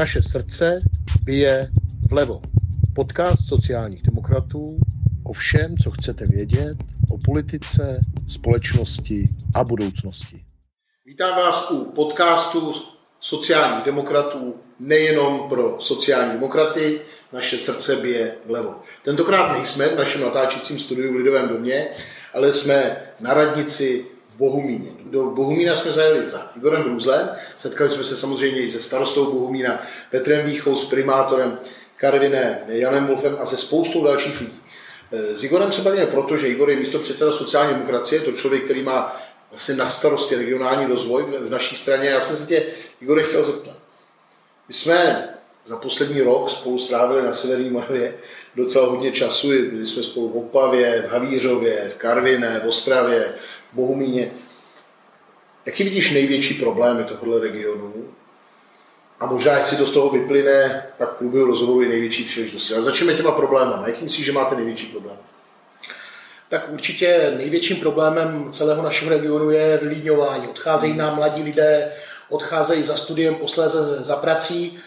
Naše srdce bije vlevo. Podcast sociálních demokratů o všem, co chcete vědět o politice, společnosti a budoucnosti. Vítám vás u podcastu sociálních demokratů nejenom pro sociální demokraty, naše srdce bije vlevo. Tentokrát nejsme v našem natáčícím studiu v Lidovém domě, ale jsme na radnici Bohumíně. Do Bohumína jsme zajeli za Igorem Brůzlem, setkali jsme se samozřejmě i se starostou Bohumína Petrem Výchou, s primátorem Karviné Janem Wolfem a se spoustou dalších lidí. E, s Igorem se bavíme proto, že Igor je místo předseda sociální demokracie, to člověk, který má vlastně na starosti regionální rozvoj v naší straně. Já jsem se tě, Igore, chtěl zeptat. My jsme za poslední rok spolu strávili na Severní Moravě docela hodně času. Byli jsme spolu v Opavě, v Havířově, v Karviné, v Ostravě, Bohumíně. Jaký vidíš největší problémy tohoto regionu? A možná, jak si to z toho vyplyne, pak v průběhu rozhovoru i největší příležitosti. Ale začneme těma problémy. Jaký myslíš, že máte největší problém? Tak určitě největším problémem celého našeho regionu je vylídňování. Odcházejí nám mladí lidé, odcházejí za studiem, posléze za prací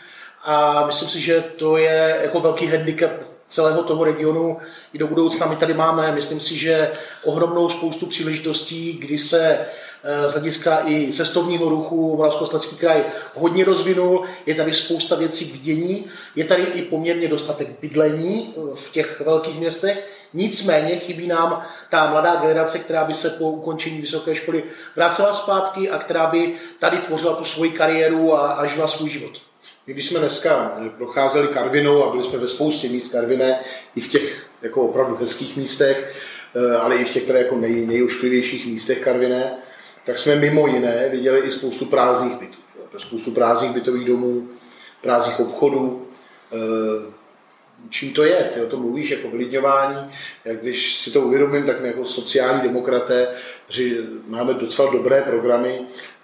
a myslím si, že to je jako velký handicap celého toho regionu i do budoucna. My tady máme, myslím si, že ohromnou spoustu příležitostí, kdy se eh, z hlediska i cestovního ruchu Moravskoslezský kraj hodně rozvinul, je tady spousta věcí k vidění, je tady i poměrně dostatek bydlení eh, v těch velkých městech, nicméně chybí nám ta mladá generace, která by se po ukončení vysoké školy vracela zpátky a která by tady tvořila tu svoji kariéru a, a žila svůj život. Když jsme dneska procházeli Karvinou a byli jsme ve spoustě míst Karviné, i v těch jako opravdu hezkých místech, eh, ale i v těch jako nej, nejušklivějších místech Karviné, tak jsme mimo jiné viděli i spoustu prázdných bytů. Spoustu prázdných bytových domů, prázdných obchodů. Čím to je? Ty o tom mluvíš jako vylidňování. Jak když si to uvědomím, tak my jako sociální demokraté že máme docela dobré programy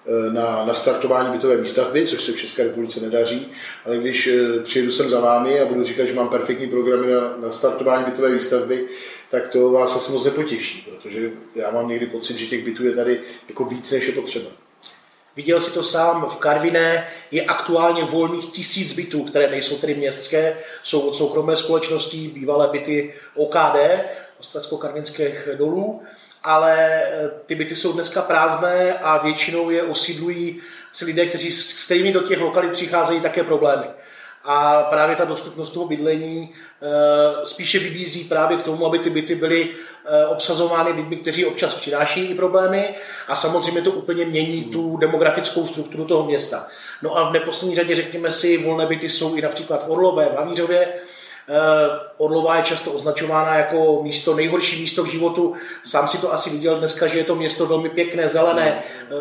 Eh, na, na startování bytové výstavby, což se v České republice nedaří, ale když eh, přijedu sem za vámi a budu říkat, že mám perfektní programy na, na startování bytové výstavby, tak to vás asi moc nepotěší, protože já mám někdy pocit, že těch bytů je tady jako víc, než je potřeba. Viděl si to sám, v Karviné je aktuálně volných tisíc bytů, které nejsou tedy městské, jsou od soukromé společnosti, bývalé byty OKD, Ostravsko-Karvinských dolů ale eh, ty byty jsou dneska prázdné a většinou je osídlují si lidé, kteří s kterými do těch lokalit přicházejí také problémy. A právě ta dostupnost toho bydlení eh, spíše vybízí právě k tomu, aby ty byty byly eh, obsazovány lidmi, kteří občas přináší i problémy. A samozřejmě to úplně mění tu demografickou strukturu toho města. No a v neposlední řadě, řekněme si, volné byty jsou i například v Orlové, v Havířově, Orlová je často označována jako místo, nejhorší místo k životu. Sám si to asi viděl dneska, že je to město velmi pěkné, zelené. Eh,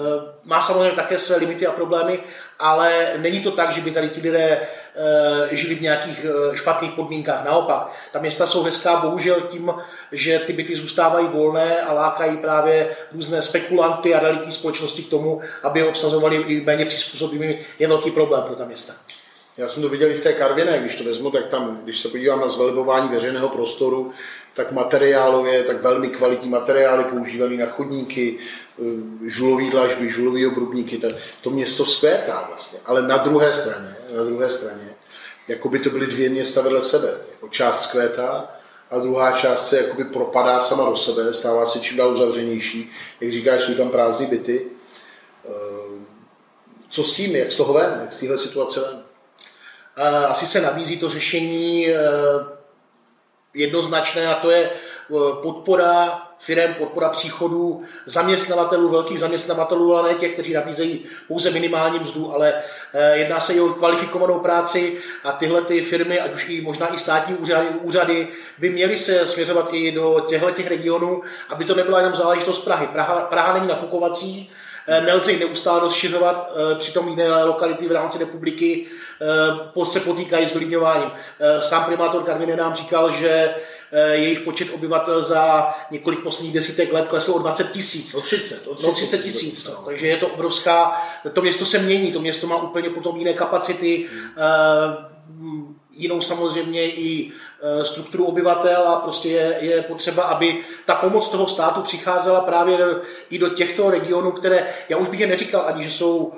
má samozřejmě také své limity a problémy, ale není to tak, že by tady ti lidé eh, žili v nějakých špatných podmínkách. Naopak, ta města jsou hezká bohužel tím, že ty byty zůstávají volné a lákají právě různé spekulanty a realitní společnosti k tomu, aby je obsazovali i méně přizpůsobivými, je velký problém pro ta města. Já jsem to viděl i v té Karviné, když to vezmu, tak tam, když se podívám na zvelebování veřejného prostoru, tak materiálově, tak velmi kvalitní materiály používané na chodníky, eh, žulový dlažby, žulový obrubníky, to, to město vzkvétá vlastně. Ale na druhé straně, na druhé straně, jako by to byly dvě města vedle sebe. Jako část vzkvétá a druhá část se jakoby propadá sama do sebe, stává se čím dál uzavřenější. Jak říkáš, jsou tam prázdné byty. Eh, co s tím, jak z toho ven, jak z téhle situace ven? Asi se nabízí to řešení eh, jednoznačné a to je eh, podpora firm, podpora příchodů zaměstnavatelů, velkých zaměstnavatelů, ale ne těch, kteří nabízejí pouze minimální mzdu, ale eh, jedná se i o kvalifikovanou práci a tyhle ty firmy, ať už i možná i státní úřady, úřady, by měly se směřovat i do těchto těch regionů, aby to nebyla jenom záležitost Prahy. Praha, Praha není nafukovací, nelze ji neustále rozšiřovat, přitom jiné lokality v rámci republiky Eh, se potýkají s vylidňováním. Eh, sám primátor Karviny nám říkal, že eh, jejich počet obyvatel za několik posledních desítek let klesl o 20 tisíc. O 30. O 30, 30 tisíc. No. Takže je to obrovská, to město se mění, to město má úplně potom jiné kapacity, hmm. jinou samozřejmě i strukturu obyvatel a prostě je, je potřeba, aby ta pomoc toho státu přicházela právě i do těchto regionů, které, já už bych je neříkal ani, že jsou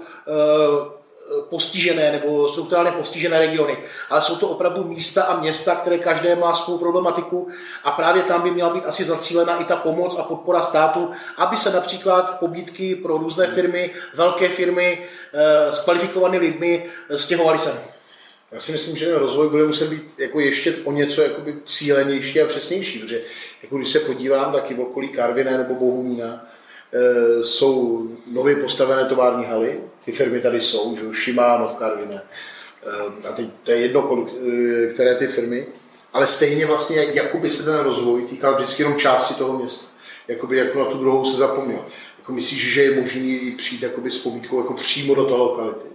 postižené nebo strukturálně postižené regiony, ale jsou to opravdu místa a města, které každé má svou problematiku a právě tam by měla být asi zacílena i ta pomoc a podpora státu, aby se například pobídky pro různé firmy, velké firmy s kvalifikovanými lidmi stěhovaly sem. Já si myslím, že ten rozvoj bude muset být jako ještě o něco jakoby cílenější a přesnější, protože jako když se podívám taky v okolí Karviné nebo Bohumína, e, jsou nově postavené tovární haly, ty firmy tady jsou, že Shimano v Karviné, e, a teď to je jedno, kolik, e, které ty firmy, ale stejně vlastně, jakoby se ten rozvoj týkal vždycky jenom části toho města. Jakoby jako na tu druhou se zapomněl. Jako myslíš, že je možný přijít jakoby s pobídkou jako přímo do té lokality?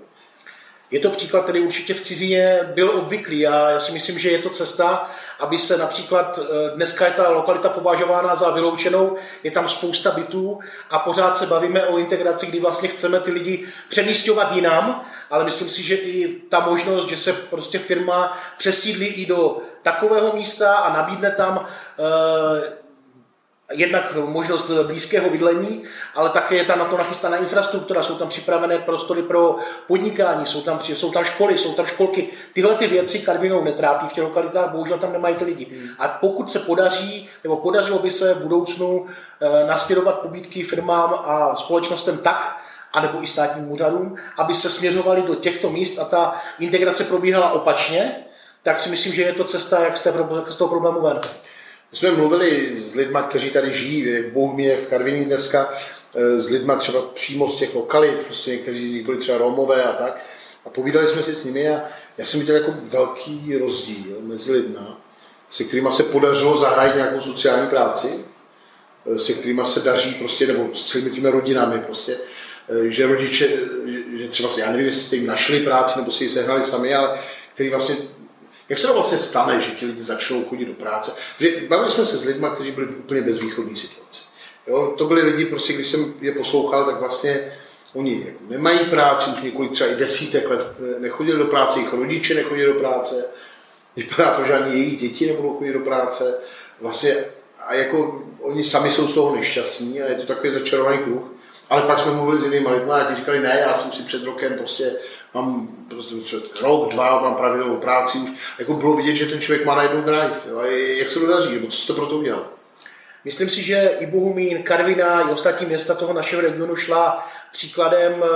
Je to příklad, který určitě v cizině byl obvyklý a já si myslím, že je to cesta, aby se například, eh, dneska je ta lokalita považována za vyloučenou, je tam spousta bytů a pořád se bavíme o integraci, kdy vlastně chceme ty lidi přemístěvat jinam, ale myslím si, že i ta možnost, že se prostě firma přesídlí i do takového místa a nabídne tam eh, jednak možnost blízkého bydlení, ale také je tam na to nachystaná infrastruktura, jsou tam připravené prostory pro podnikání, jsou tam, jsou tam školy, jsou tam školky. Tyhle ty věci Karvinou netrápí v těch lokalitách, bohužel tam nemají ty lidi. A pokud se podaří, nebo podařilo by se v budoucnu e, nasměrovat pobídky firmám a společnostem tak, anebo i státním úřadům, aby se směřovali do těchto míst a ta integrace probíhala opačně, tak si myslím, že je to cesta, jak z toho problému ven. My jsme mluvili s lidmi, kteří tady žijí, v Bohumě, v Karviní dneska, eh, s lidmi třeba přímo z těch lokalit, prostě někteří z nich byli třeba Romové a tak. A povídali jsme si s nimi a já jsem viděl jako velký rozdíl mezi lidmi, se kterými se podařilo zahájit nějakou sociální práci, eh, se kterými se daří prostě, nebo s celými těmi rodinami prostě, eh, že rodiče, že třeba, já nevím, jestli jste jim našli práci, nebo si ji sehnali sami, ale který vlastně jak se to vlastně stane, že ti lidi začnou chodit do práce? Protože bavili jsme se s lidmi, kteří byli v úplně bezvýchodní situaci. Jo, to byli lidi, prostě, když jsem je poslouchal, tak vlastně oni jako nemají práci, už několik třeba i desítek let nechodili do práce, jejich rodiče nechodí do práce, vypadá to, že ani jejich děti nebudou chodit do práce. Vlastně a jako oni sami jsou z toho nešťastní a je to takový začarovaný kruh. Ale pak jsme mluvili s jinými lidmi a ti říkali, ne, já jsem si před rokem prostě mám prostě rok, dva, mám pravidelnou práci už. Jako bylo vidět, že ten člověk má najednou drive. Jo? A jak se to daří? Nebo co jste pro to udělal? Myslím si, že i Bohumín, Karvina i ostatní města toho našeho regionu šla příkladem eh,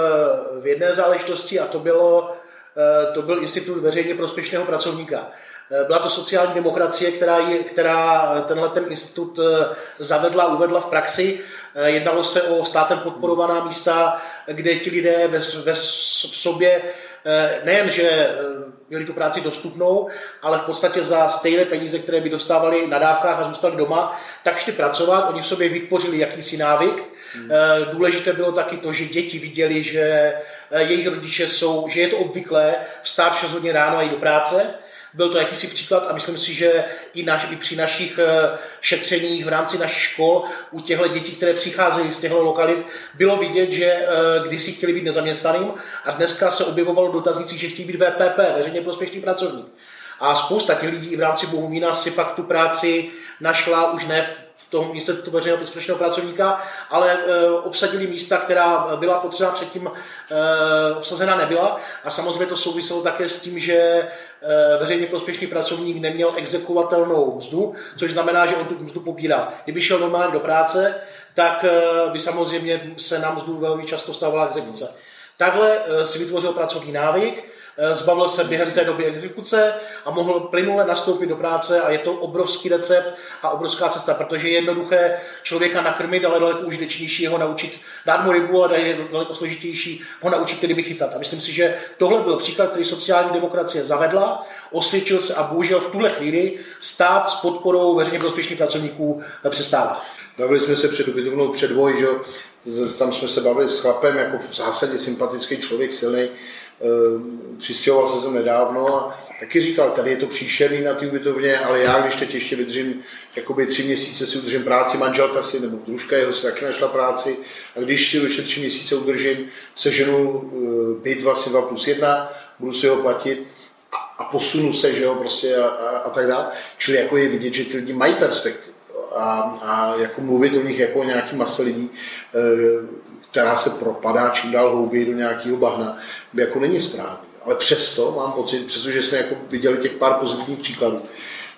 v jedné záležitosti a to, bylo, eh, to byl institut veřejně prospěšného pracovníka. Eh, byla to sociální demokracie, která, která tenhle ten institut zavedla, uvedla v praxi. Jednalo se o státem podporovaná místa, kde ti lidé ve, ve sobě eh, nejen, že eh, měli tu práci dostupnou, ale v podstatě za stejné peníze, které by dostávali na dávkách a zůstali doma, tak šli pracovat. Oni v sobě vytvořili jakýsi návyk. Hmm. Eh, důležité bylo taky to, že děti viděli, že jejich rodiče jsou, že je to obvyklé vstát v 6 hodin ráno a jít do práce byl to jakýsi příklad a myslím si, že i, naš, i při našich eh, šetřeních v rámci našich škol u těchto dětí, které přicházejí z těchto lokalit, bylo vidět, že eh, kdysi chtěli být nezaměstnaným a dneska se objevovalo dotazníci, že chtějí být VPP, veřejně prospěšný pracovník. A spousta těch lidí i v rámci Bohumína si pak tu práci našla už ne v tom institutu veřejného bezpečného pracovníka, ale e, obsadili místa, která byla potřeba předtím e, obsazena nebyla. A samozřejmě to souviselo také s tím, že veřejně prospěšný pracovník neměl exekuovatelnou mzdu, což znamená, že on tu mzdu pobírá. Kdyby šel normálně do práce, tak eh, by samozřejmě se na mzdu velmi často stávala exekuce. Takhle eh, si vytvořil pracovní návyk, Eh, zbavil se během té doby exekuce a mohl plynule nastoupit do práce a je to obrovský recept a obrovská cesta, protože je jednoduché člověka nakrmit, ale daleko užitečnější ho naučit dát mu rybu a je daleko složitější ho naučit ryby chytat. A myslím si, že tohle byl příklad, který sociální demokracie zavedla, osvědčil se a bohužel v tuhle chvíli stát s podporou veřejně prospěšných pracovníků přestává. Bavili jsme se před ubytovnou předvoj, že tam jsme se bavili s chlapem, jako v zásadě sympatický člověk, silný, Eh, přistěhoval se sem nedávno a taky říkal, tady je to příšerný na té ubytovně, ale já, když teď ještě vydržím jakoby tři měsíce si udržím práci, manželka si nebo družka jeho si taky našla práci a když si ještě tři měsíce udržím, seženu eh, byt vlastně 2 plus 1, budu si ho platit a posunu se, že jo, prostě a, a, a tak dále. Čili jako je vidět, že ty lidi mají perspektivu a, a jako mluvit o nich jako o nějaký mase lidí, eh, která se propadá čím dál hlouběji do nějakého bahna, kde jako není správný. Ale přesto mám pocit, přestože jsme jako viděli těch pár pozitivních příkladů,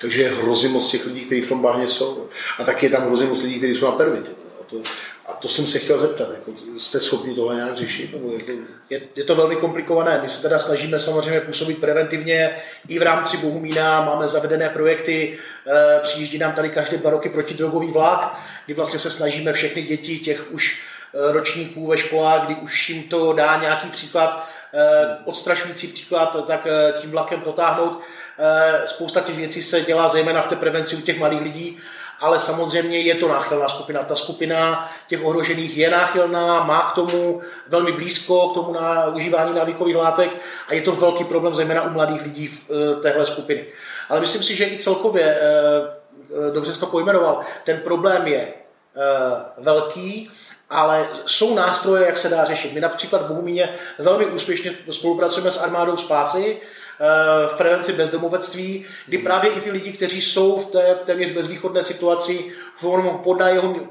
takže je hrozně moc těch lidí, kteří v tom bahně jsou. A taky je tam hrozně moc lidí, kteří jsou na pervitě. A to, a to jsem se chtěl zeptat, jako, jste schopni tohle nějak řešit? Nebo je, to... Je, je to velmi komplikované. My se teda snažíme samozřejmě působit preventivně i v rámci Bohumína. Máme zavedené projekty, e, přijíždí nám tady každé dva roky protidrogový vlak, kdy vlastně se snažíme všechny děti těch už ročníků ve školách, kdy už jim to dá nějaký příklad, e, odstrašující příklad, tak e, tím vlakem potáhnout. E, spousta těch věcí se dělá zejména v té prevenci u těch malých lidí ale samozřejmě je to náchylná skupina. Ta skupina těch ohrožených je náchylná, má k tomu velmi blízko, k tomu na užívání návykových látek a je to velký problém zejména u mladých lidí v eh, téhle skupiny. Ale myslím si, že i celkově, eh, eh, dobře jsi to pojmenoval, ten problém je velký, ale jsou nástroje, jak se dá řešit. My například v Bohumíně velmi úspěšně spolupracujeme s armádou Spásy, Eh, v prevenci bezdomovectví, kdy právě i ty lidi, kteří jsou v té téměř bezvýchodné situaci formou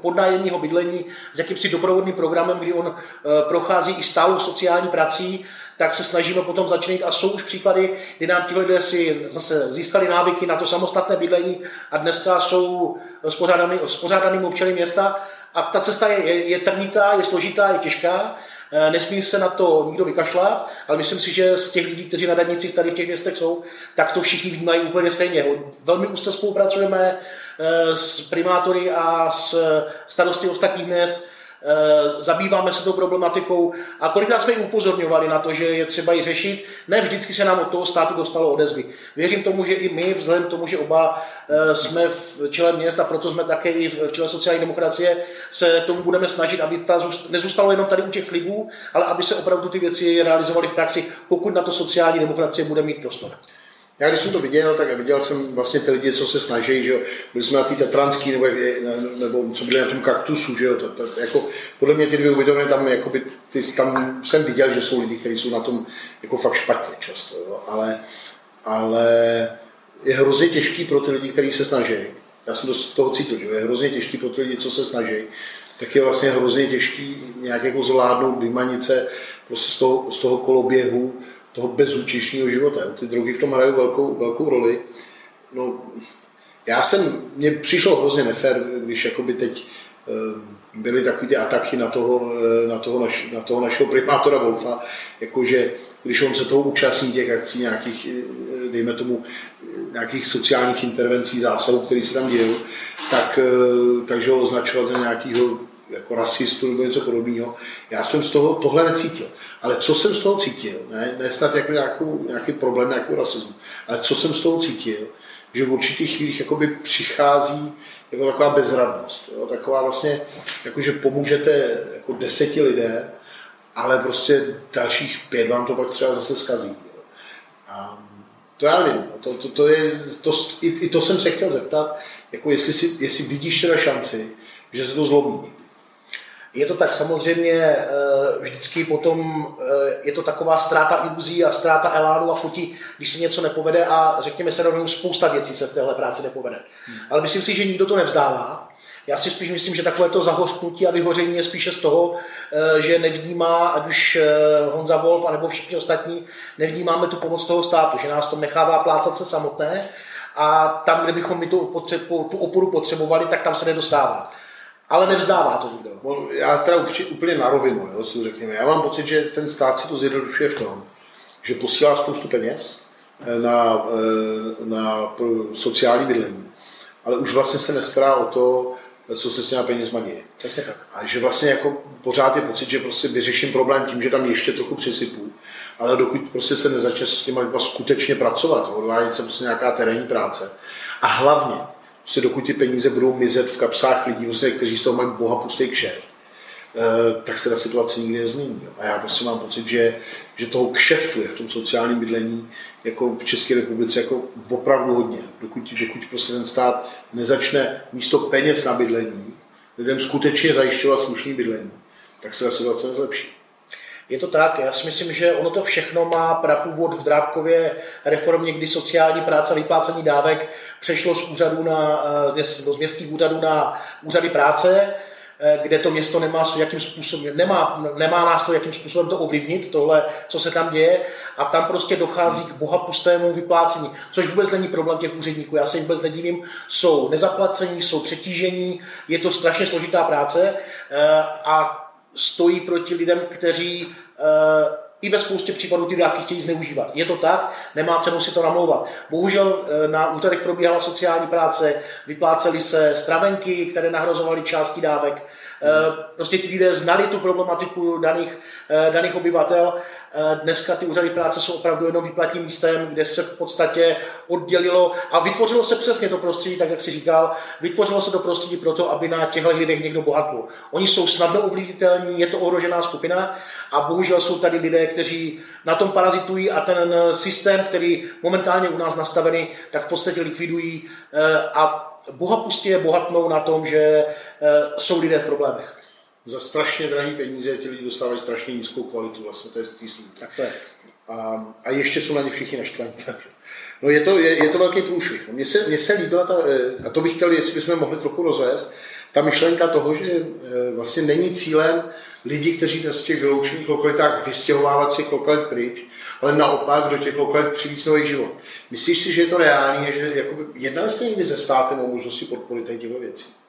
podnájemního bydlení s jakýmsi doprovodným programem, kdy on eh, prochází i stálou sociální prací, tak se snažíme potom začít a jsou už příklady, kdy nám ti lidé si zase získali návyky na to samostatné bydlení a dneska jsou spořádaným, spořádaným občany města a ta cesta je, je, je trnitá, je složitá, je těžká, Eh, nesmí se na to nikdo vykašlat, ale myslím si, že z těch lidí, kteří na radnicích tady v těch městech jsou, tak to všichni vnímají úplně stejně. Velmi úzce spolupracujeme eh, s primátory a s starosty ostatních měst, zabýváme se tou problematikou a kolikrát jsme i upozorňovali na to, že je třeba ji řešit. Ne vždycky se nám od toho státu dostalo odezvy. Věřím tomu, že i my, vzhledem k tomu, že oba eh, jsme v čele měst a proto jsme také i v čele sociální demokracie, se tomu budeme snažit, aby ta nezůstalo jenom tady u těch slibů, ale aby se opravdu ty věci realizovaly v praxi, pokud na to sociální demokracie bude mít prostor. Já když jsem to viděl, tak viděl jsem vlastně ty lidi, co se snaží, že byli jsme na té Tatranský, nebo, nebo co byli na tom kaktusu, že jo, to, to, jako, podle mě ty dvě uvědomě tam, jakoby, ty, tam jsem viděl, že jsou lidi, kteří jsou na tom jako fakt špatně často, jo, ale, ale je hrozně těžký pro ty lidi, kteří se snaží. Já jsem to z toho cítil, že je hrozně těžký pro ty lidi, co se snaží, tak je vlastně hrozně těžký nějak jako zvládnout, vymanit se prostě z toho, z toho koloběhu, toho bezúčišního života. Ty drogy v tom hrají velkou, velkou roli. No, já jsem, mně přišlo hrozně nefér, když jakoby teď eh, byly takové ty ataky na toho, eh, na, toho naš, na toho našeho primátora Wolfa, jakože když on se toho účastní těch akcí nějakých, eh, dejme tomu, nějakých sociálních intervencí, zásahů, které se tam dějí, tak, takže ho označovat za nějakého jako rasistu nebo něco podobného. Já jsem z toho tohle necítil. Ale co jsem z toho cítil, ne, ne snad jako nějakou, nějaký problém nějakého rasismu, ale co jsem z toho cítil, že v určitých chvílích jakoby přichází jako taková bezradnost. Jo? Taková vlastně, jako že pomůžete jako deseti lidé, ale prostě dalších pět vám to pak třeba zase zkazí. Jo? A to já nevím, to, to, to je, to, i, i, to jsem se chtěl zeptat, jako jestli, si, jestli vidíš teda šanci, že se to zlomí. Je to tak samozřejmě eh, vždycky potom eh, je to taková ztráta iluzí a ztráta elánu a chuti, když se něco nepovede a řekněme se rovnou spousta věcí se v téhle práci nepovede. Hmm. Ale myslím si, že nikdo to nevzdává. Já si spíš myslím, že takové to zahořknutí a vyhoření je spíše z toho, eh, že nevnímá, ať už Honza Wolf, anebo všichni ostatní, nevnímáme tu pomoc toho státu, že nás to nechává plácat se samotné a tam, kde bychom my tu, potřebu, tu oporu potřebovali, tak tam se nedostává ale nevzdává to nikdo. Já teda úplně na rovinu, jo, si řekněme. Já mám pocit, že ten stát si to zjednodušuje v tom, že posílá spoustu peněz eh, na, eh, na sociální bydlení, ale už vlastně se nestará o to, co se s těma penězma děje. Přesně tak. A že vlastně jako pořád je pocit, že prostě vyřeším problém tím, že tam ještě trochu přisypu, ale dokud prostě se nezačne s těma skutečně pracovat, odvádět se prostě nějaká terénní práce. A hlavně, Prostě dokud ty peníze budou mizet v kapsách lidí, prostě, kteří z toho mají boha pustý kšeft, eh, tak se ta situace nikdy nezmění. A já prostě mám pocit, že, že toho kšeftu je v tom sociálním bydlení jako v České republice jako opravdu hodně. Dokud, dokud prostě ten stát nezačne místo peněz na bydlení lidem skutečně zajišťovat slušný bydlení, tak se ta situace nezlepší. Je to tak, já si myslím, že ono to všechno má prapůvod v Drábkově reformě, kdy sociální práce a vyplácení dávek přešlo z úřadu na, eh, z městských úřadů na úřady práce. eh, kde to město nemá, jakým způsobem, nemá, nemá nástroj, jakým způsobem to ovlivnit, tohle, co se tam děje, a tam prostě dochází k bohapustému vyplácení, což vůbec není problém těch úředníků. Já se jim vůbec nedivím, jsou nezaplacení, jsou přetížení, je to strašně složitá práce eh, a stojí proti lidem, kteří i ve spoustě případů ty dávky chtějí zneužívat. Je to tak, nemá cenu si to namlouvat. Bohužel eh, na úřadech probíhala sociální práce, vyplácely se stravenky, které nahrozovaly části dávek. Eh, prostě ti lidé znali tu problematiku daných, eh, daných obyvatel Eh, dneska ty úřady práce jsou opravdu jenom výplatním místem, kde se v podstatě oddělilo a vytvořilo se přesně to prostředí, tak jak si říkal, vytvořilo se to prostředí proto, aby na těchto lidech někdo bohatl. Oni jsou snadno ovlivnitelní, je to ohrožená skupina a bohužel jsou tady lidé, kteří na tom parazitují a ten systém, který momentálně u nás nastavený, tak v podstatě likvidují eh, a bohapustě bohatnou na tom, že eh, jsou lidé v problémech za strašně drahé peníze ti lidi dostávají strašně nízkou kvalitu vlastně té, té služby. Tak to je. A, a ještě jsou na ně všichni naštvaní. No je to, je, je to velký průšvih. Mně se, mně se líbila ta, eh, a to bych chtěl, jestli bychom mohli trochu rozvést, ta myšlenka toho, že eh, vlastně není cílem lidí, kteří z těch vyloučených lokalitách vystěhovávat si lokalit pryč, ale naopak do těch lokalit přivíc nový život. Myslíš si, že je to reálné, že jakoby, jednali jste někdy se státem o možnosti podpory těchto věcí?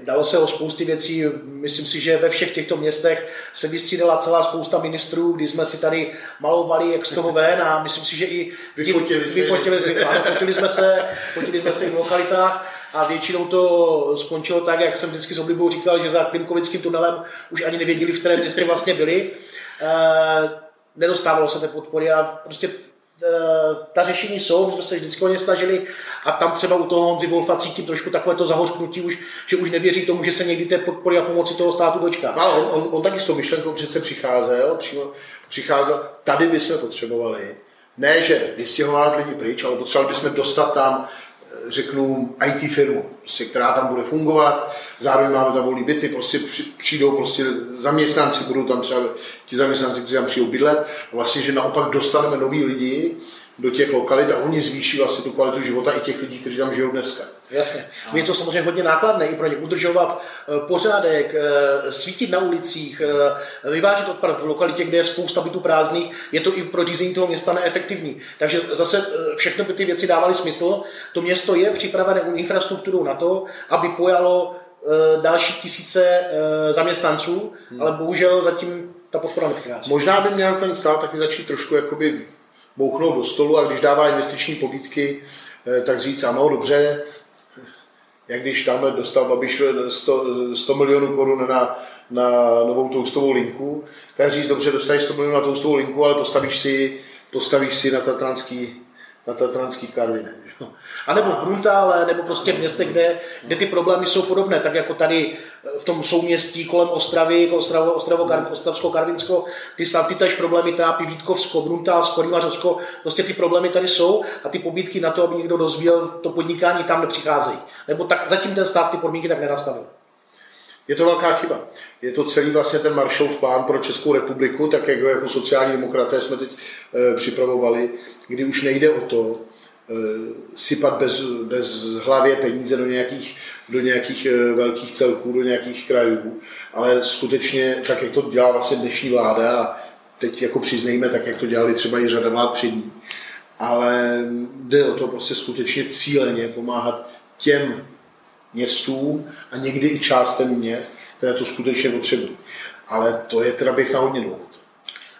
Dalo se o spousty věcí, myslím si, že ve všech těchto městech se vystřídala celá spousta ministrů, kdy jsme si tady malovali, jak z toho ven a myslím si, že i vyfotili, si. vyfotili, ano, fotili jsme se, fotili jsme se i v lokalitách a většinou to skončilo tak, jak jsem vždycky s oblibou říkal, že za Pinkovickým tunelem už ani nevěděli, v kterém městě vlastně byli. E, nedostávalo se té podpory a prostě Eh, ta řešení jsou, my jsme se vždycky o ně snažili a tam třeba u toho Honzi Wolfa cítím trošku takové to zahořknutí už, že už nevěří tomu, že se někdy té podpory a pomoci toho státu dočká. No, on, on, on taky s tou myšlenkou přece přicházel, přicházel, tady bychom potřebovali, ne, že vystěhovat lidi pryč, ale potřebovali bychom dostat tam řeknu, IT firmu, prostě, která tam bude fungovat, zároveň máme tam volný byty, prostě přijdou prostě zaměstnanci, budou tam třeba ti zaměstnanci, kteří tam přijdou bydlet, vlastně, že naopak dostaneme nový lidi do těch lokalit a oni zvýší vlastně tu kvalitu života i těch lidí, kteří tam žijou dneska. Jasně. Je to samozřejmě hodně nákladné i pro ně udržovat eh, pořádek, eh, svítit na ulicích, eh, vyvážet odpad v lokalitě, kde je spousta bytů prázdných, je to i pro řízení toho města neefektivní. Takže zase všechno by ty věci dávaly smysl. To město je připravené infrastrukturou na to, aby pojalo další tisíce zaměstnanců, hmm. ale bohužel zatím ta podpora nepřichází. Možná by měl ten stát taky začít trošku jakoby bouchnout do stolu a když dává investiční pobídky, tak říct, ano, dobře, jak když tam dostal Babiš 100, 100 milionů korun na, na novou toustovou linku, tak říct, dobře, dostaneš 100 milionů na toustovou linku, ale postavíš si, postavíš si na tatranský, na tatranský karvinek. A nebo v Bruntále, nebo prostě v městech, kde, kde ty problémy jsou podobné, tak jako tady v tom souměstí kolem Ostravy, jako Ostravo, Ostravo, Ostravsko, Karvinsko, ty, ty tež problémy trápí Vítkovsko, Bruntálsko, Rýmařovsko, prostě ty problémy tady jsou a ty pobídky na to, aby někdo rozvíjel to podnikání, tam nepřicházejí. Nebo tak zatím ten stát ty podmínky tak nenastavil. Je to velká chyba. Je to celý vlastně ten Marshallův plán pro Českou republiku, tak jak jako sociální demokraté jsme teď e, připravovali, kdy už nejde o to, Eh, sypat bez, bez hlavě peníze do nějakých, do nějakých eh, velkých celků, do nějakých krajů, ale skutečně tak, jak to dělá vlastně dnešní vláda a teď jako přiznejme, tak jak to dělali třeba i řada vlád před ní. Ale jde o to prostě skutečně cíleně pomáhat těm městům a někdy i částem měst, které to skutečně potřebují. Ale to je teda běh na hodně dlouho.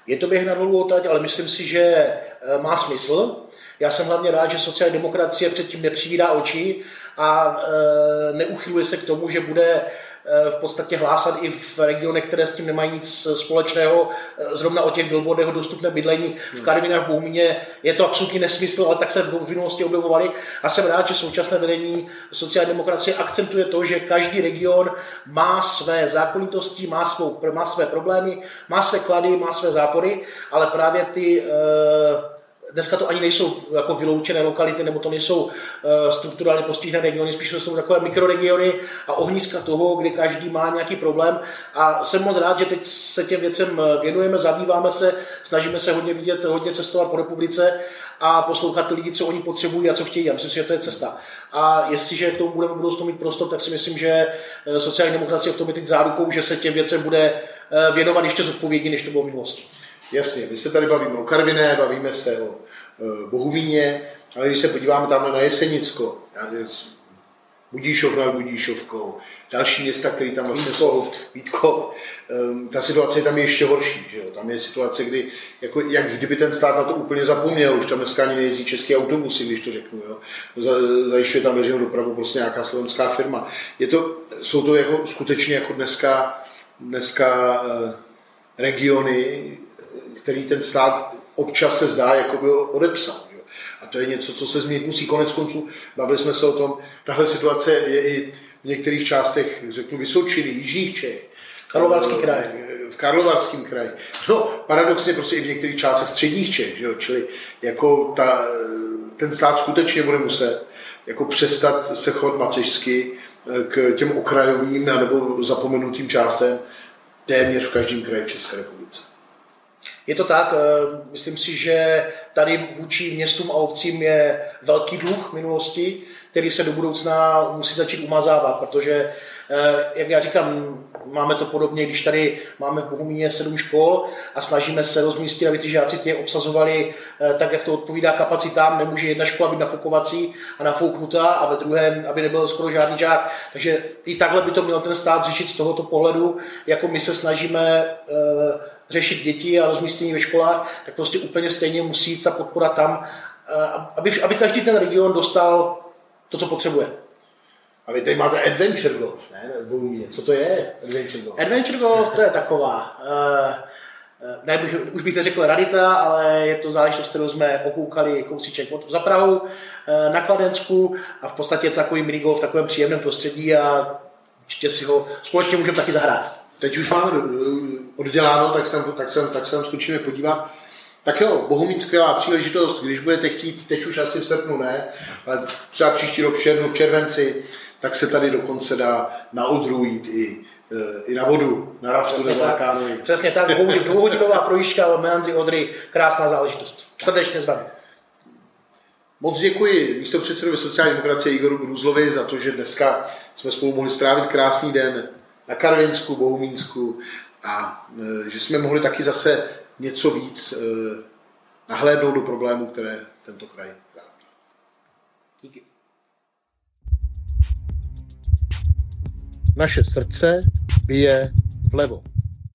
Je to běh na dlouho ale myslím si, že eh, má smysl, já jsem hlavně rád, že sociální demokracie předtím nepřivírá oči a e, neuchyluje se k tomu, že bude e, v podstatě hlásat i v regionech, které s tím nemají nic společného, e, zrovna o těch billboardech o dostupné bydlení v Karvinách, v Bohumíně. Je to absolutní nesmysl, ale tak se v minulosti objevovali. A jsem rád, že současné vedení sociální demokracie akcentuje to, že každý region má své zákonitosti, má, svou, má své problémy, má své klady, má své zápory, ale právě ty dneska to ani nejsou jako vyloučené lokality, nebo to nejsou uh, strukturálně postižené regiony, spíš to jsou takové mikroregiony a ohniska toho, kde každý má nějaký problém. A jsem moc rád, že teď se těm věcem věnujeme, zabýváme se, snažíme se hodně vidět, hodně cestovat po republice a poslouchat ty lidi, co oni potřebují a co chtějí. Já myslím si, že to je cesta. A jestliže k tomu budeme budoucnu mít prostor, tak si myslím, že eh, sociální demokracie v tom je teď zárukou, že se těm věcem bude eh, věnovat ještě zodpovědně, než to bylo v minulosti. Jasně, my se tady bavíme o Karviné, bavíme se o Bohumíně, ale když se podíváme tam na Jesenicko, Budíšov nad Budíšovkou, další města, které tam vlastně Vítkov. jsou, Vítkov, um, ta situace je tam ještě horší. Že jo? Tam je situace, kdy, jako, jak kdyby ten stát na to úplně zapomněl, už tam dneska ani nejezdí české autobusy, když to řeknu. Jo? Zajišťuje tam veřejnou dopravu prostě nějaká slovenská firma. Je to, jsou to jako, skutečně jako dneska, dneska uh, regiony, který ten stát občas se zdá, jako by odepsal. A to je něco, co se změnit musí. Konec konců, bavili jsme se o tom, tahle situace je i v některých částech, řeknu, Vysočiny, Jižních Čech, Karlovarský kraj. V Karlovarském kraji. No, paradoxně prostě i v některých částech středních Čech, že jo? čili jako ta, ten stát skutečně bude muset jako přestat se chovat macežsky eh, k těm okrajovým nebo zapomenutým částem téměř v každém kraji České republice. Je to tak, eh, myslím si, že tady vůči městům a obcím je velký dluh minulosti, který se do budoucna musí začít umazávat, protože, eh, jak já říkám, máme to podobně, když tady máme v Bohumíně sedm škol a snažíme se rozmístit, aby ty žáci tě obsazovali eh, tak, jak to odpovídá kapacitám. Nemůže jedna škola být nafukovací a nafouknutá a ve druhé, aby nebyl skoro žádný žák. Takže i takhle by to měl ten stát řešit z tohoto pohledu, jako my se snažíme řešit děti a rozmístění ve školách, tak prostě úplně stejně musí ta podpora tam, eh, aby, aby každý ten region dostal to, co potřebuje. A vy tady máte Adventure Golf, ne? Co to je Adventure Golf? Adventure Golf to je taková, uh, ne, bych, už bych neřekl radita, ale je to záležitost, kterou jsme okoukali kousíček od, za Prahu na Kladensku a v podstatě je to takový minigolf v takovém příjemném prostředí a určitě si ho společně můžeme taky zahrát. Teď už máme eh, odděláno, tak se, tak se, tak se tam skočíme podívat. Tak jo, Bohumín skvělá příležitost, když budete chtít, teď už asi v srpnu ne, ale třeba příští rok v červnu, v červenci, tak se tady dokonce dá na Odru jít i, eh, i na vodu, na raftu nebo na kánoji. Přesně tak, dvouhodinová projížďka Meandry Odry, krásná záležitost. Srdečně zdravím. Moc děkuji místo předsedovi sociální demokracie Igoru Bruzlovi za to, že dneska jsme spolu mohli strávit krásný den na Karvinsku, Bohumínsku a e, že jsme mohli taky zase něco víc e, nahlédnout do problémů, které tento kraj trápí. Díky. Naše srdce bije vlevo.